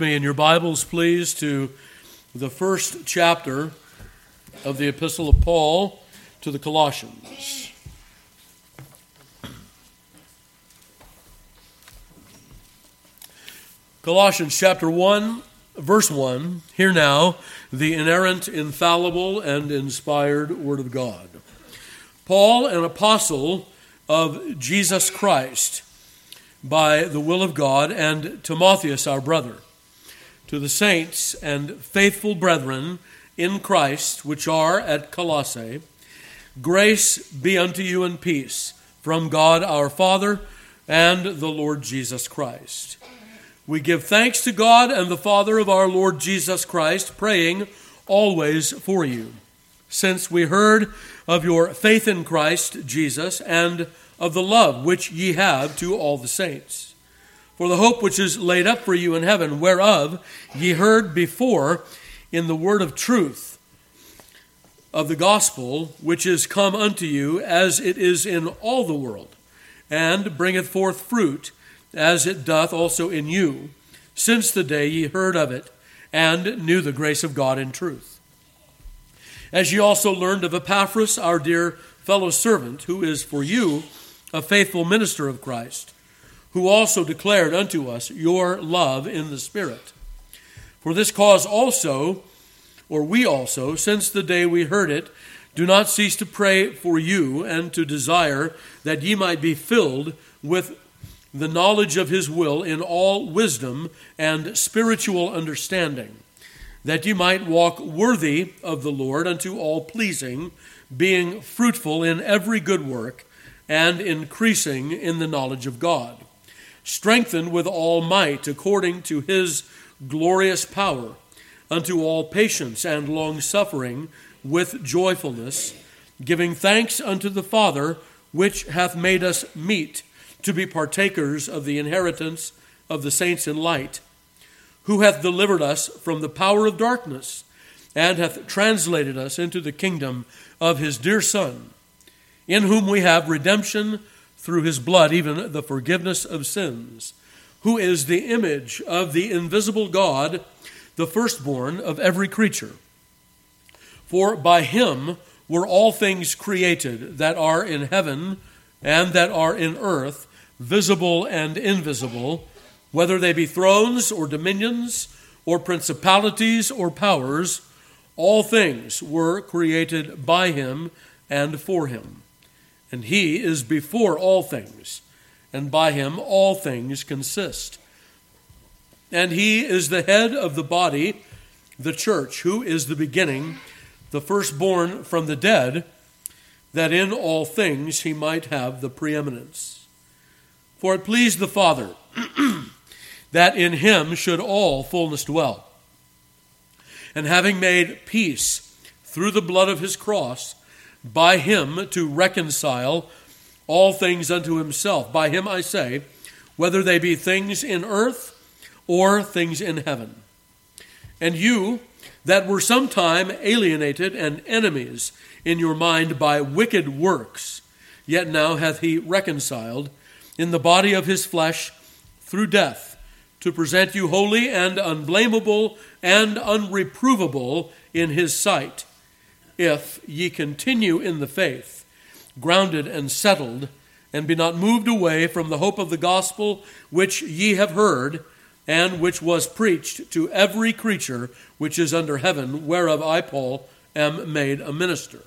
me in your Bibles, please, to the first chapter of the Epistle of Paul to the Colossians. Colossians chapter 1, verse 1. Hear now the inerrant, infallible, and inspired Word of God. Paul, an apostle of Jesus Christ, by the will of God, and Timotheus, our brother to the saints and faithful brethren in Christ which are at Colossae, grace be unto you and peace from God our Father and the Lord Jesus Christ. We give thanks to God and the Father of our Lord Jesus Christ, praying always for you, since we heard of your faith in Christ Jesus and of the love which ye have to all the saints for the hope which is laid up for you in heaven, whereof ye heard before in the word of truth of the gospel, which is come unto you, as it is in all the world, and bringeth forth fruit, as it doth also in you, since the day ye heard of it, and knew the grace of God in truth. As ye also learned of Epaphras, our dear fellow servant, who is for you a faithful minister of Christ who also declared unto us your love in the Spirit. For this cause also, or we also, since the day we heard it, do not cease to pray for you and to desire that ye might be filled with the knowledge of his will in all wisdom and spiritual understanding, that ye might walk worthy of the Lord unto all pleasing, being fruitful in every good work and increasing in the knowledge of God strengthened with all might according to his glorious power, unto all patience and long suffering with joyfulness, giving thanks unto the Father, which hath made us meet to be partakers of the inheritance of the saints in light, who hath delivered us from the power of darkness, and hath translated us into the kingdom of his dear Son, in whom we have redemption through his blood, even the forgiveness of sins, who is the image of the invisible God, the firstborn of every creature. For by him were all things created that are in heaven and that are in earth, visible and invisible, whether they be thrones or dominions or principalities or powers, all things were created by him and for him and he is before all things, and by him all things consist. And he is the head of the body, the church, who is the beginning, the firstborn from the dead, that in all things he might have the preeminence. For it pleased the Father that in him should all fullness dwell. And having made peace through the blood of his cross, by him to reconcile all things unto himself. By him I say, whether they be things in earth or things in heaven. And you that were sometime alienated and enemies in your mind by wicked works, yet now hath he reconciled in the body of his flesh through death, to present you holy and unblameable and unreprovable in his sight if ye continue in the faith, grounded and settled, and be not moved away from the hope of the gospel which ye have heard, and which was preached to every creature which is under heaven, whereof I, Paul, am made a minister.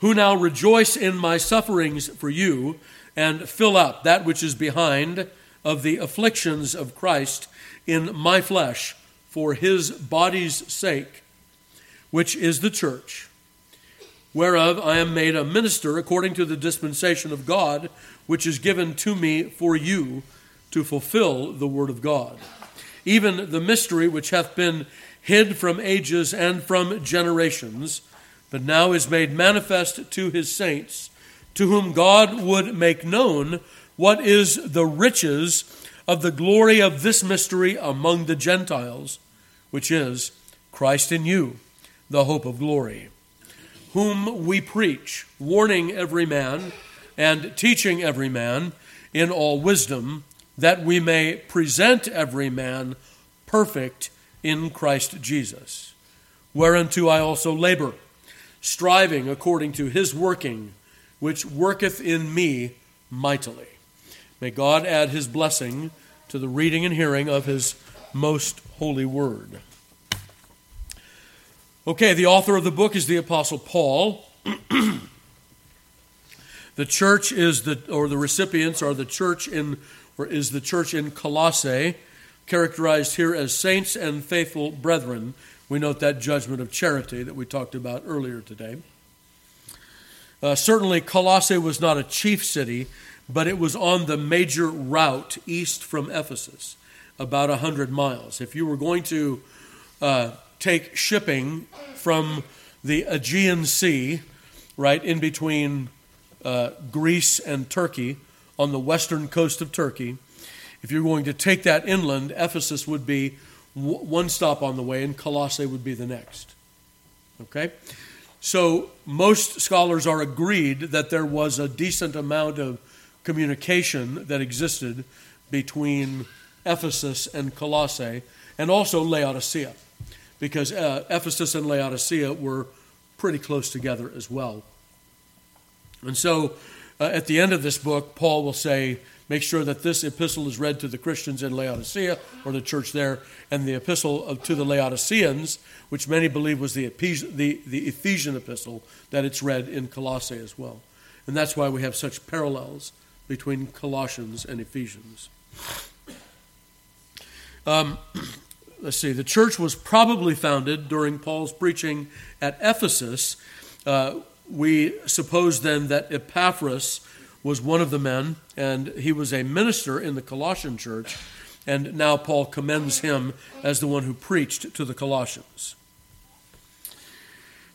Who now rejoice in my sufferings for you, and fill up that which is behind of the afflictions of Christ in my flesh for his body's sake which is the church, whereof I am made a minister according to the dispensation of God, which is given to me for you to fulfill the word of God. Even the mystery which hath been hid from ages and from generations, but now is made manifest to his saints, to whom God would make known what is the riches of the glory of this mystery among the Gentiles, which is Christ in you the hope of glory, whom we preach, warning every man and teaching every man in all wisdom, that we may present every man perfect in Christ Jesus, whereunto I also labor, striving according to his working, which worketh in me mightily. May God add his blessing to the reading and hearing of his most holy word. Okay, the author of the book is the Apostle Paul. the church is the, or the recipients are the church in, or is the church in Colossae, characterized here as saints and faithful brethren. We note that judgment of charity that we talked about earlier today. Uh, certainly, Colossae was not a chief city, but it was on the major route east from Ephesus, about 100 miles. If you were going to uh, take shipping from the Aegean Sea, right in between uh, Greece and Turkey, on the western coast of Turkey, if you're going to take that inland, Ephesus would be w- one stop on the way, and Colossae would be the next. Okay? So most scholars are agreed that there was a decent amount of communication that existed between Ephesus and Colossae, and also Laodicea, because uh, Ephesus and Laodicea were pretty close together as well. And so uh, at the end of this book, Paul will say, make sure that this epistle is read to the Christians in Laodicea, or the church there, and the epistle of, to the Laodiceans, which many believe was the, the, the Ephesian epistle, that it's read in Colossae as well. And that's why we have such parallels between Colossians and Ephesians. Um, let's see, the church was probably founded during Paul's preaching at Ephesus. Uh, we suppose then that Epaphras was one of the men, and he was a minister in the Colossian church, and now Paul commends him as the one who preached to the Colossians.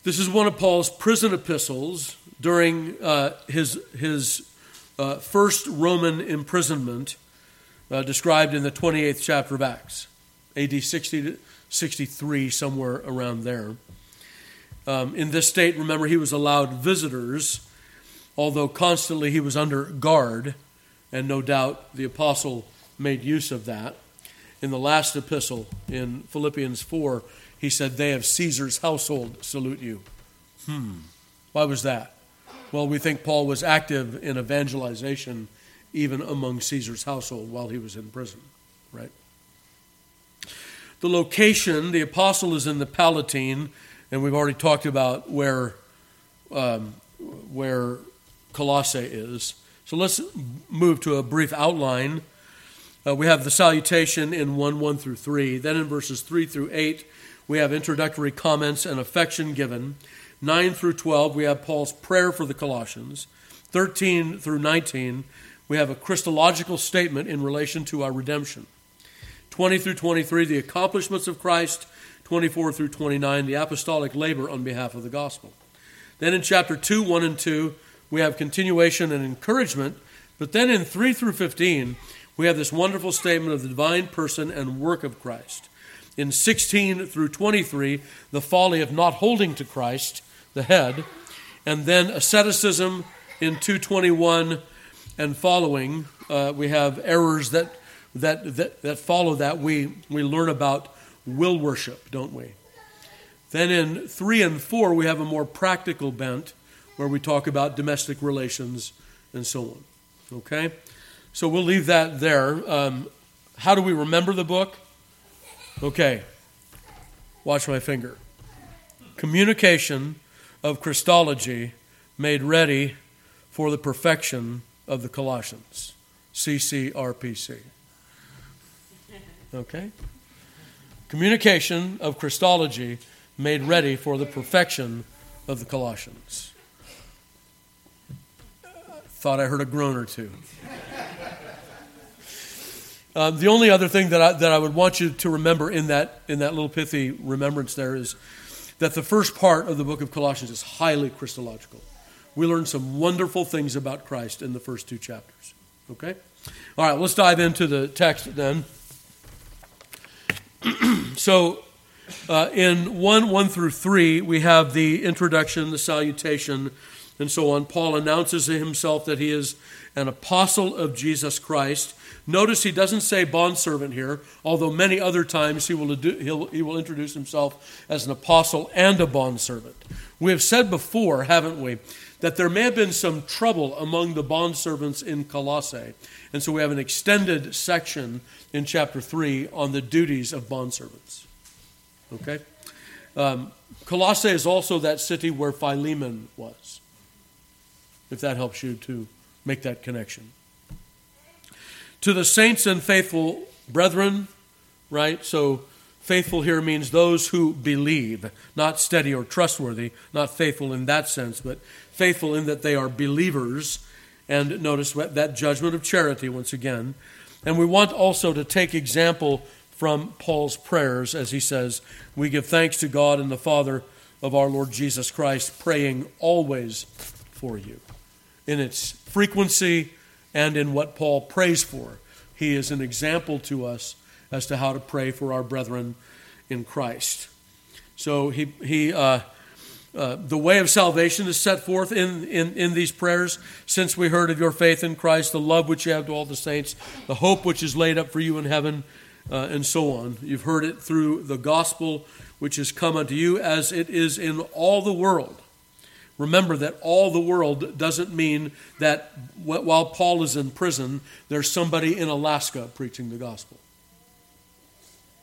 This is one of Paul's prison epistles during uh, his, his uh, first Roman imprisonment, uh, described in the 28th chapter of Acts, AD 60 to 63, somewhere around there. Um, in this state, remember, he was allowed visitors, although constantly he was under guard, and no doubt the apostle made use of that. In the last epistle, in Philippians 4, he said, They of Caesar's household salute you. Hmm. Why was that? Well, we think Paul was active in evangelization even among Caesar's household while he was in prison, right? The location, the apostle is in the Palatine, and we've already talked about where, um, where Colossae is. So let's move to a brief outline. Uh, we have the salutation in 1 1 through 3. Then in verses 3 through 8, we have introductory comments and affection given. 9 through 12, we have Paul's prayer for the Colossians. 13 through 19, we have a Christological statement in relation to our redemption. 20 through 23, the accomplishments of Christ. 24 through 29, the apostolic labor on behalf of the gospel. Then in chapter 2, 1 and 2, we have continuation and encouragement. But then in 3 through 15, we have this wonderful statement of the divine person and work of Christ. In 16 through 23, the folly of not holding to Christ, the head. And then asceticism in 221 and following, uh, we have errors that, that, that, that follow that. We, we learn about will worship, don't we? Then in 3 and 4, we have a more practical bent where we talk about domestic relations and so on. Okay? So we'll leave that there. Um, how do we remember the book? Okay. Watch my finger. Communication of Christology made ready for the perfection of the Colossians. CCRPC. Okay? communication of Christology made ready for the perfection of the Colossians. Thought I heard a groan or two. Uh, the only other thing that I, that I would want you to remember in that, in that little pithy remembrance there is that the first part of the book of Colossians is highly Christological. We learn some wonderful things about Christ in the first two chapters. Okay? All right, let's dive into the text then. so, uh, in 1 1 through 3, we have the introduction, the salutation, and so on, Paul announces to himself that he is an apostle of Jesus Christ. Notice he doesn't say bondservant here, although many other times he will, he will introduce himself as an apostle and a bondservant. We have said before, haven't we, that there may have been some trouble among the bondservants in Colossae. And so we have an extended section in chapter 3 on the duties of bondservants. Okay? Um, Colossae is also that city where Philemon was, if that helps you to make that connection. To the saints and faithful brethren, right? So faithful here means those who believe, not steady or trustworthy, not faithful in that sense, but faithful in that they are believers. And notice that judgment of charity once again. And we want also to take example from Paul's prayers as he says, We give thanks to God and the Father of our Lord Jesus Christ, praying always for you. In its frequency and in what Paul prays for, he is an example to us as to how to pray for our brethren in Christ. So he, he uh, uh, the way of salvation is set forth in, in, in these prayers. Since we heard of your faith in Christ, the love which you have to all the saints, the hope which is laid up for you in heaven, uh, and so on. You've heard it through the gospel which has come unto you, as it is in all the world. Remember that all the world doesn't mean that while Paul is in prison, there's somebody in Alaska preaching the gospel.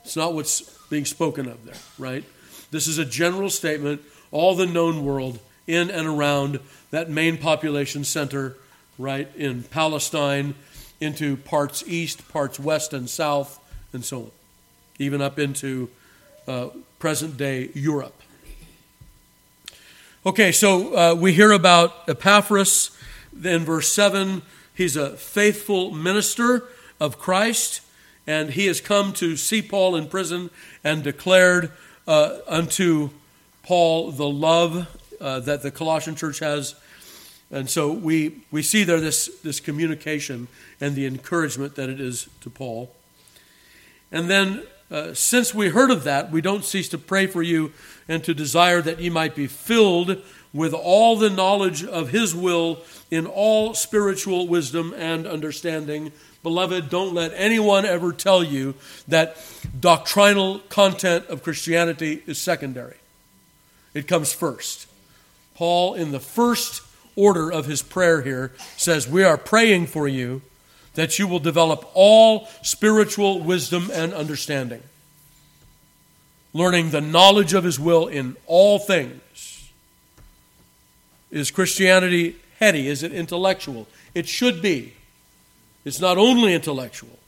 It's not what's being spoken of there, right? This is a general statement, all the known world in and around that main population center, right, in Palestine, into parts east, parts west and south, and so on, even up into uh, present day Europe. Okay, so uh, we hear about Epaphras in verse 7. He's a faithful minister of Christ, and he has come to see Paul in prison and declared uh, unto Paul the love uh, that the Colossian church has. And so we, we see there this, this communication and the encouragement that it is to Paul. And then, uh, since we heard of that, we don't cease to pray for you and to desire that ye might be filled with all the knowledge of His will in all spiritual wisdom and understanding. Beloved, don't let anyone ever tell you that doctrinal content of Christianity is secondary. It comes first. Paul, in the first order of his prayer here, says, We are praying for you that you will develop all spiritual wisdom and understanding, learning the knowledge of His will in all things. Is Christianity heady? Is it intellectual? It should be. It's not only intellectual,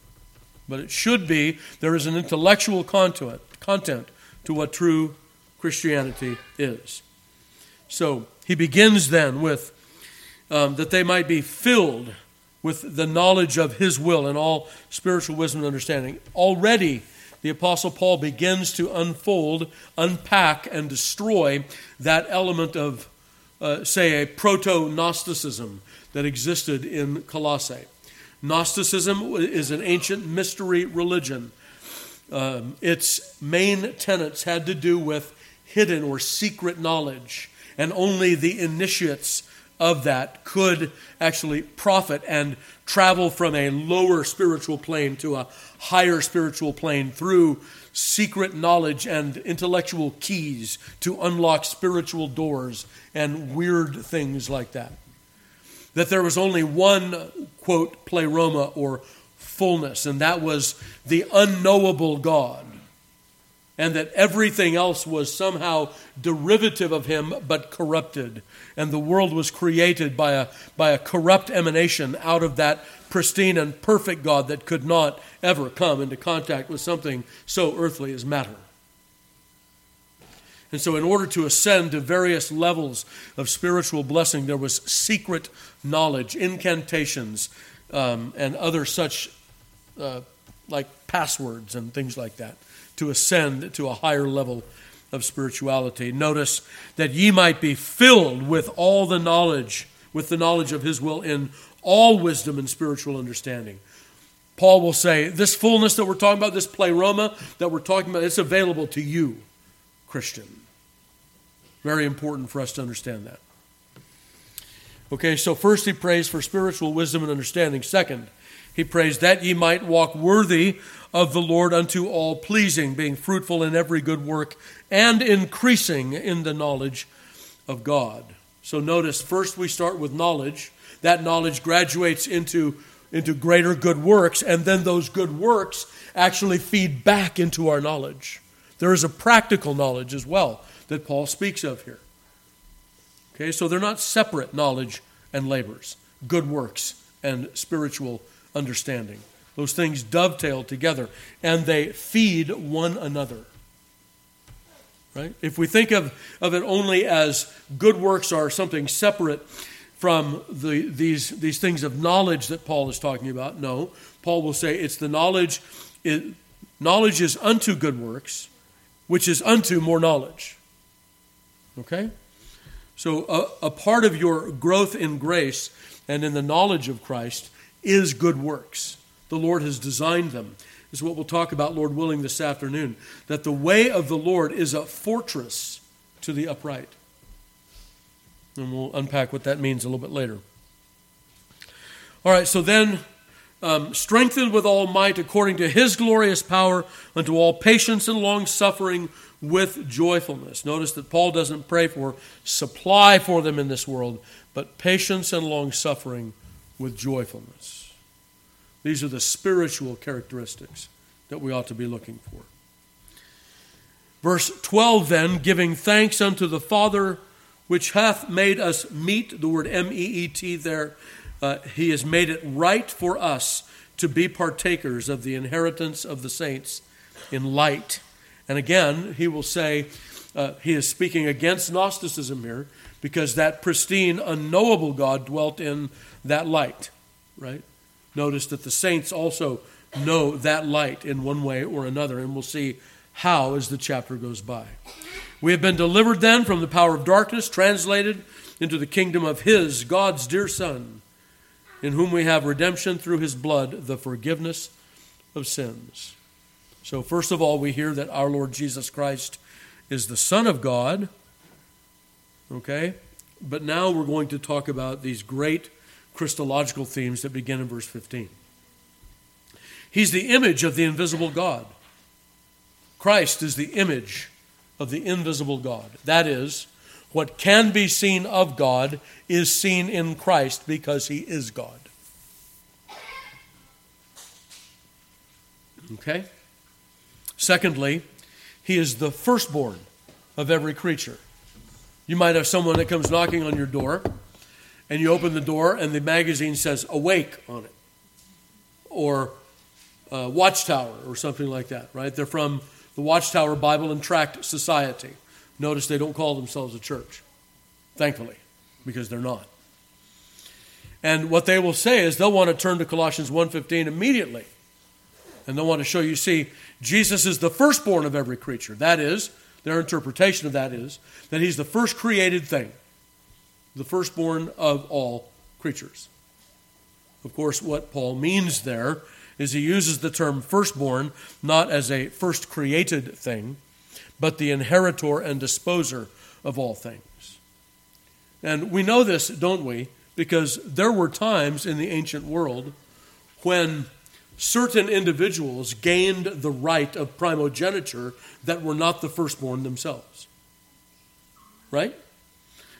but it should be. There is an intellectual content, to what true Christianity is. So he begins then with um, that they might be filled with the knowledge of his will and all spiritual wisdom and understanding. Already, the Apostle Paul begins to unfold, unpack, and destroy that element of, uh, say, a proto Gnosticism that existed in Colossae. Gnosticism is an ancient mystery religion. Um, its main tenets had to do with hidden or secret knowledge, and only the initiates of that could actually profit and travel from a lower spiritual plane to a higher spiritual plane through secret knowledge and intellectual keys to unlock spiritual doors and weird things like that. That there was only one, quote, pleroma or fullness, and that was the unknowable God and that everything else was somehow derivative of him but corrupted. And the world was created by a, by a corrupt emanation out of that pristine and perfect God that could not ever come into contact with something so earthly as matter. And so, in order to ascend to various levels of spiritual blessing, there was secret knowledge, incantations, um, and other such uh, like passwords and things like that to ascend to a higher level of spirituality. Notice that ye might be filled with all the knowledge, with the knowledge of his will in all wisdom and spiritual understanding. Paul will say, This fullness that we're talking about, this pleroma that we're talking about, it's available to you, Christian. Very important for us to understand that. Okay, so first he prays for spiritual wisdom and understanding. Second, he prays that ye might walk worthy of the Lord unto all pleasing, being fruitful in every good work and increasing in the knowledge of God. So notice, first we start with knowledge. That knowledge graduates into, into greater good works, and then those good works actually feed back into our knowledge. There is a practical knowledge as well that Paul speaks of here. Okay, so they're not separate knowledge and labors, good works and spiritual understanding. Those things dovetail together and they feed one another. Right? If we think of, of it only as good works are something separate from the, these, these things of knowledge that Paul is talking about, no. Paul will say it's the knowledge, it, knowledge is unto good works, which is unto more knowledge. Okay? So, a, a part of your growth in grace and in the knowledge of Christ is good works. The Lord has designed them. Is what we'll talk about, Lord willing, this afternoon. That the way of the Lord is a fortress to the upright. And we'll unpack what that means a little bit later. All right, so then, um, strengthened with all might according to his glorious power unto all patience and long suffering with joyfulness. Notice that Paul doesn't pray for supply for them in this world, but patience and long suffering with joyfulness. These are the spiritual characteristics that we ought to be looking for. Verse 12 then, giving thanks unto the Father which hath made us meet, the word M E E T there, uh, he has made it right for us to be partakers of the inheritance of the saints in light. And again, he will say, uh, he is speaking against Gnosticism here because that pristine, unknowable God dwelt in that light, right? Notice that the saints also know that light in one way or another, and we'll see how as the chapter goes by. We have been delivered then from the power of darkness, translated into the kingdom of His, God's dear Son, in whom we have redemption through His blood, the forgiveness of sins. So, first of all, we hear that our Lord Jesus Christ is the Son of God. Okay? But now we're going to talk about these great Christological themes that begin in verse 15. He's the image of the invisible God. Christ is the image of the invisible God. That is, what can be seen of God is seen in Christ because he is God. Okay? Secondly, he is the firstborn of every creature. You might have someone that comes knocking on your door, and you open the door, and the magazine says Awake on it, or uh, Watchtower, or something like that, right? They're from the Watchtower Bible and Tract Society. Notice they don't call themselves a church, thankfully, because they're not. And what they will say is they'll want to turn to Colossians 1:15 immediately. And they'll want to show you see Jesus is the firstborn of every creature. That is, their interpretation of that is that he's the first created thing, the firstborn of all creatures. Of course, what Paul means there is he uses the term firstborn not as a first created thing, but the inheritor and disposer of all things. And we know this, don't we? Because there were times in the ancient world when certain individuals gained the right of primogeniture that were not the firstborn themselves. Right?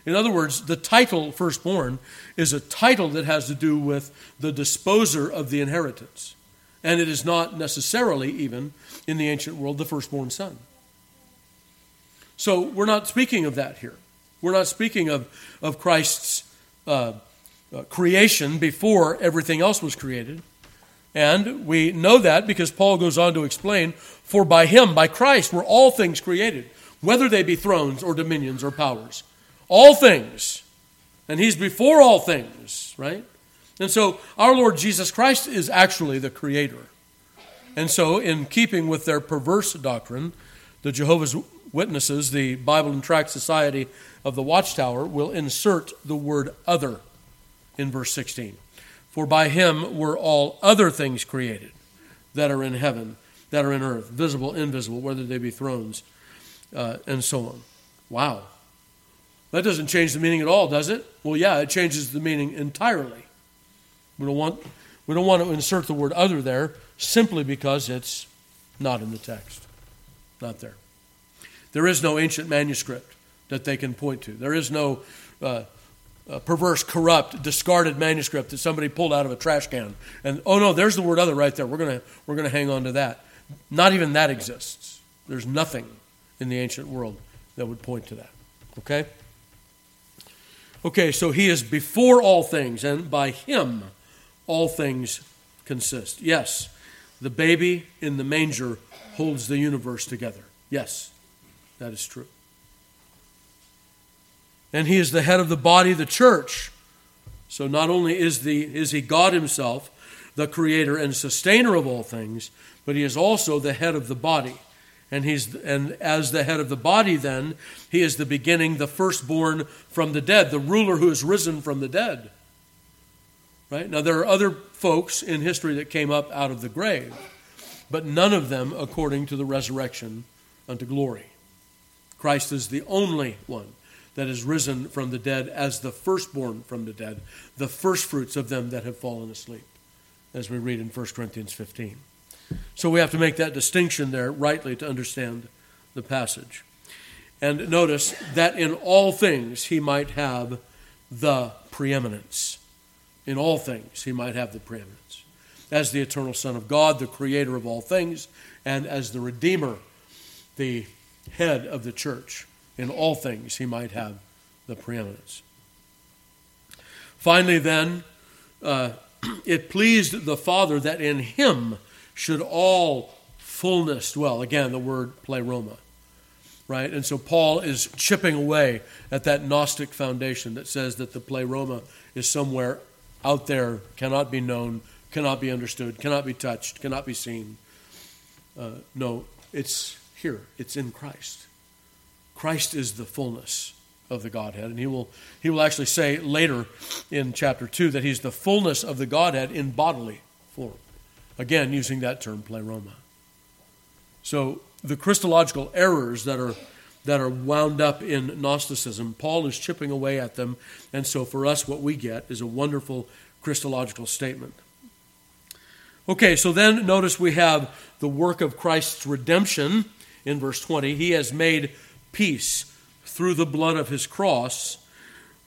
In other words, the title firstborn is a title that has to do with the disposer of the inheritance. And it is not necessarily, even in the ancient world, the firstborn son. So we're not speaking of that here. We're not speaking of, of Christ's uh, uh, creation before everything else was created. And we know that because Paul goes on to explain For by him, by Christ, were all things created, whether they be thrones or dominions or powers. All things. And he's before all things, right? And so our Lord Jesus Christ is actually the creator. And so, in keeping with their perverse doctrine, the Jehovah's Witnesses, the Bible and Tract Society of the Watchtower, will insert the word other in verse 16. For by him were all other things created that are in heaven, that are in earth, visible, invisible, whether they be thrones, uh, and so on. Wow. That doesn't change the meaning at all, does it? Well, yeah, it changes the meaning entirely. We don't want, we don't want to insert the word other there simply because it's not in the text. Not there. There is no ancient manuscript that they can point to. There is no uh, uh, perverse, corrupt, discarded manuscript that somebody pulled out of a trash can. And oh no, there's the word other right there. We're gonna we're gonna hang on to that. Not even that exists. There's nothing in the ancient world that would point to that. Okay? Okay, so he is before all things, and by him all things consist. Yes, the baby in the manger holds the universe together. Yes, that is true. And he is the head of the body, the church. So not only is, the, is he God himself, the creator and sustainer of all things, but he is also the head of the body. And, he's, and as the head of the body, then, he is the beginning, the firstborn from the dead, the ruler who has risen from the dead. Right? Now, there are other folks in history that came up out of the grave, but none of them according to the resurrection unto glory. Christ is the only one that is risen from the dead as the firstborn from the dead, the firstfruits of them that have fallen asleep, as we read in 1 Corinthians 15. So we have to make that distinction there rightly to understand the passage. And notice that in all things he might have the preeminence. In all things he might have the preeminence. As the eternal Son of God, the creator of all things, and as the Redeemer, the head of the church. In all things he might have the preeminence. Finally, then, uh, it pleased the Father that in him should all fullness dwell. Again, the word pleroma. Right? And so Paul is chipping away at that Gnostic foundation that says that the pleroma is somewhere out there, cannot be known, cannot be understood, cannot be touched, cannot be seen. Uh, no, it's here, it's in Christ. Christ is the fullness of the Godhead. And he will, he will actually say later in chapter 2 that he's the fullness of the Godhead in bodily form. Again, using that term, pleroma. So the Christological errors that are that are wound up in Gnosticism, Paul is chipping away at them, and so for us, what we get is a wonderful Christological statement. Okay, so then notice we have the work of Christ's redemption in verse 20. He has made peace through the blood of his cross,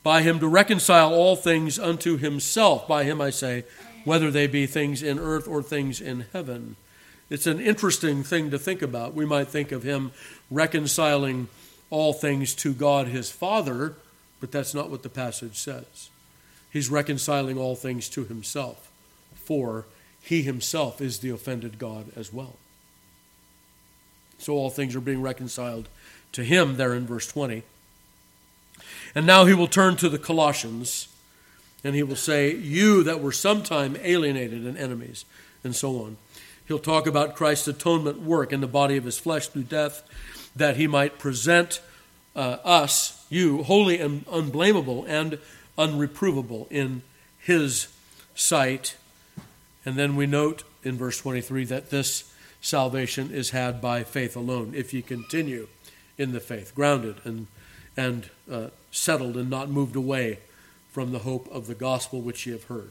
by him to reconcile all things unto himself. By him, I say, whether they be things in earth or things in heaven. It's an interesting thing to think about. We might think of him reconciling all things to God his Father, but that's not what the passage says. He's reconciling all things to himself, for he himself is the offended God as well. So all things are being reconciled to him there in verse 20. And now he will turn to the Colossians and he will say, You that were sometime alienated and enemies, and so on. He'll talk about Christ's atonement work in the body of his flesh through death, that he might present uh, us, you, holy and unblameable and unreprovable in his sight. And then we note in verse 23 that this salvation is had by faith alone, if you continue in the faith, grounded and, and uh, settled and not moved away from the hope of the gospel which ye have heard.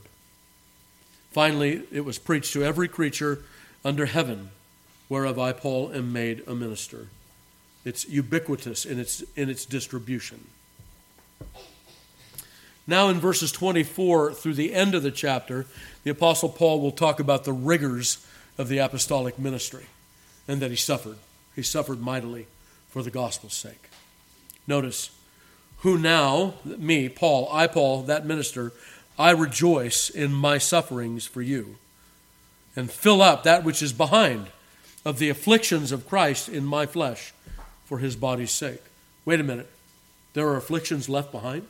Finally, it was preached to every creature under heaven, whereof I, Paul, am made a minister. It's ubiquitous in its, in its distribution. Now, in verses 24 through the end of the chapter, the Apostle Paul will talk about the rigors of the apostolic ministry and that he suffered. He suffered mightily for the gospel's sake. Notice, who now, me, Paul, I, Paul, that minister, I rejoice in my sufferings for you, and fill up that which is behind of the afflictions of Christ in my flesh for his body's sake. Wait a minute. There are afflictions left behind?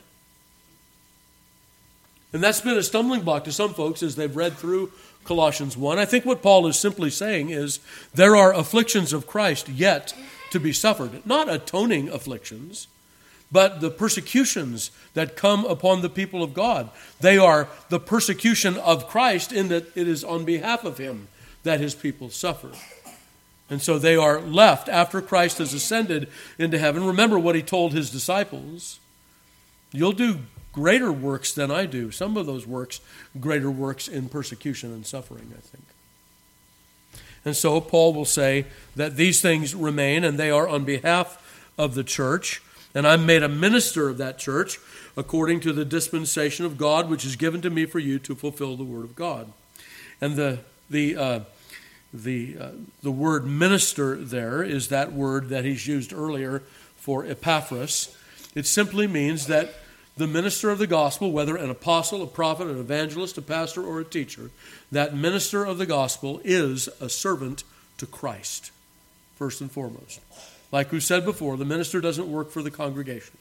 And that's been a stumbling block to some folks as they've read through Colossians 1. I think what Paul is simply saying is there are afflictions of Christ yet to be suffered, not atoning afflictions but the persecutions that come upon the people of God. They are the persecution of Christ in that it is on behalf of him that his people suffer. And so they are left after Christ has ascended into heaven. Remember what he told his disciples You'll do greater works than I do. Some of those works, greater works in persecution and suffering, I think. And so Paul will say that these things remain, and they are on behalf of the church. And I'm made a minister of that church according to the dispensation of God, which is given to me for you to fulfill the word of God. And the the uh, the uh, the word minister there is that word that he's used earlier for Epaphras. It simply means that the minister of the gospel, whether an apostle, a prophet, an evangelist, a pastor, or a teacher, that minister of the gospel is a servant to Christ, first and foremost. Like we said before, the minister doesn't work for the congregation,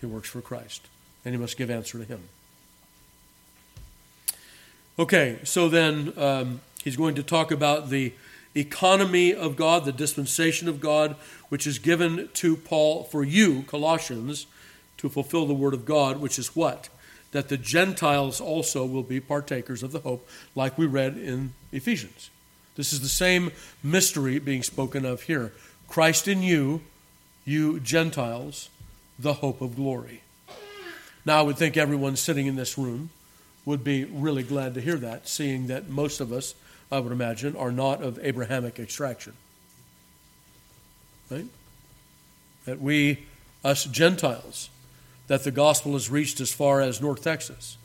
he works for Christ, and he must give answer to him. Okay, so then um, he's going to talk about the economy of God, the dispensation of God, which is given to Paul for you, Colossians, to fulfill the word of God, which is what? That the Gentiles also will be partakers of the hope, like we read in Ephesians. This is the same mystery being spoken of here. Christ in you, you Gentiles, the hope of glory. Now, I would think everyone sitting in this room would be really glad to hear that, seeing that most of us, I would imagine, are not of Abrahamic extraction. Right? That we, us Gentiles, that the gospel has reached as far as North Texas,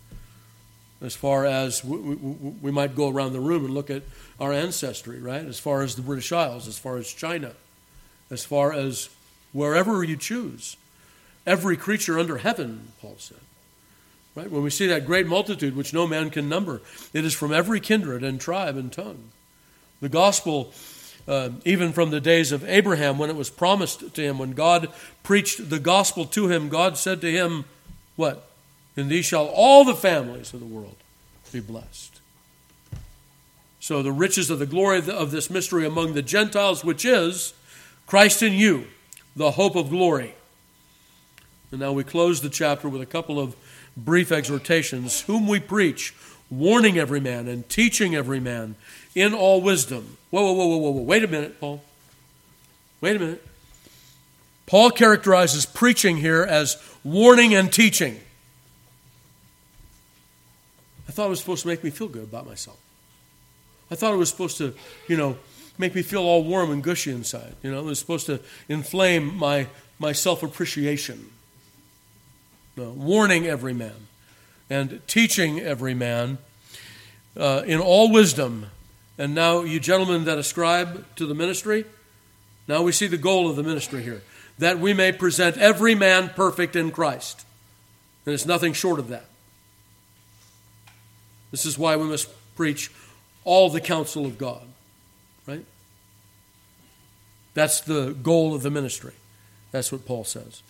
as far as we, we, we, might go around the room and look at our ancestry, right? As far as the British Isles, as far as China, as far as wherever you choose. Every creature under heaven, Paul said. Right? When we see that great multitude which no man can number, it is from every kindred and tribe and tongue. The gospel uh, even from the days of Abraham when it was promised to him. When God preached the gospel to him, God said to him, What? In these shall all the families of the world be blessed. So, the riches of the glory of this mystery among the Gentiles, which is Christ in you, the hope of glory. And now we close the chapter with a couple of brief exhortations, whom we preach, warning every man and teaching every man in all wisdom. Whoa, whoa, whoa, whoa, whoa, Wait a minute, Paul. Wait a minute. Paul characterizes preaching here as warning and teaching. I thought it was supposed to make me feel good about myself. I thought it was supposed to, you know, make me feel all warm and gushy inside. You know, it was supposed to inflame my, my self appreciation. No, warning every man and teaching every man uh, in all wisdom and now, you gentlemen that ascribe to the ministry, now we see the goal of the ministry here that we may present every man perfect in Christ. And it's nothing short of that. This is why we must preach all the counsel of God, right? That's the goal of the ministry. That's what Paul says.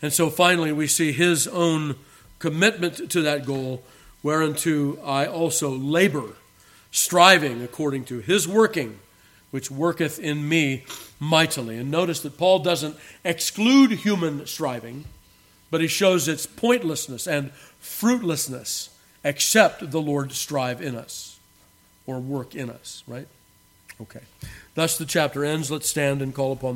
And so finally, we see his own commitment to that goal, whereunto I also labor striving according to his working, which worketh in me mightily. And notice that Paul doesn't exclude human striving, but he shows its pointlessness and fruitlessness except the Lord strive in us or work in us, right? Okay. Thus the chapter ends. Let's stand and call upon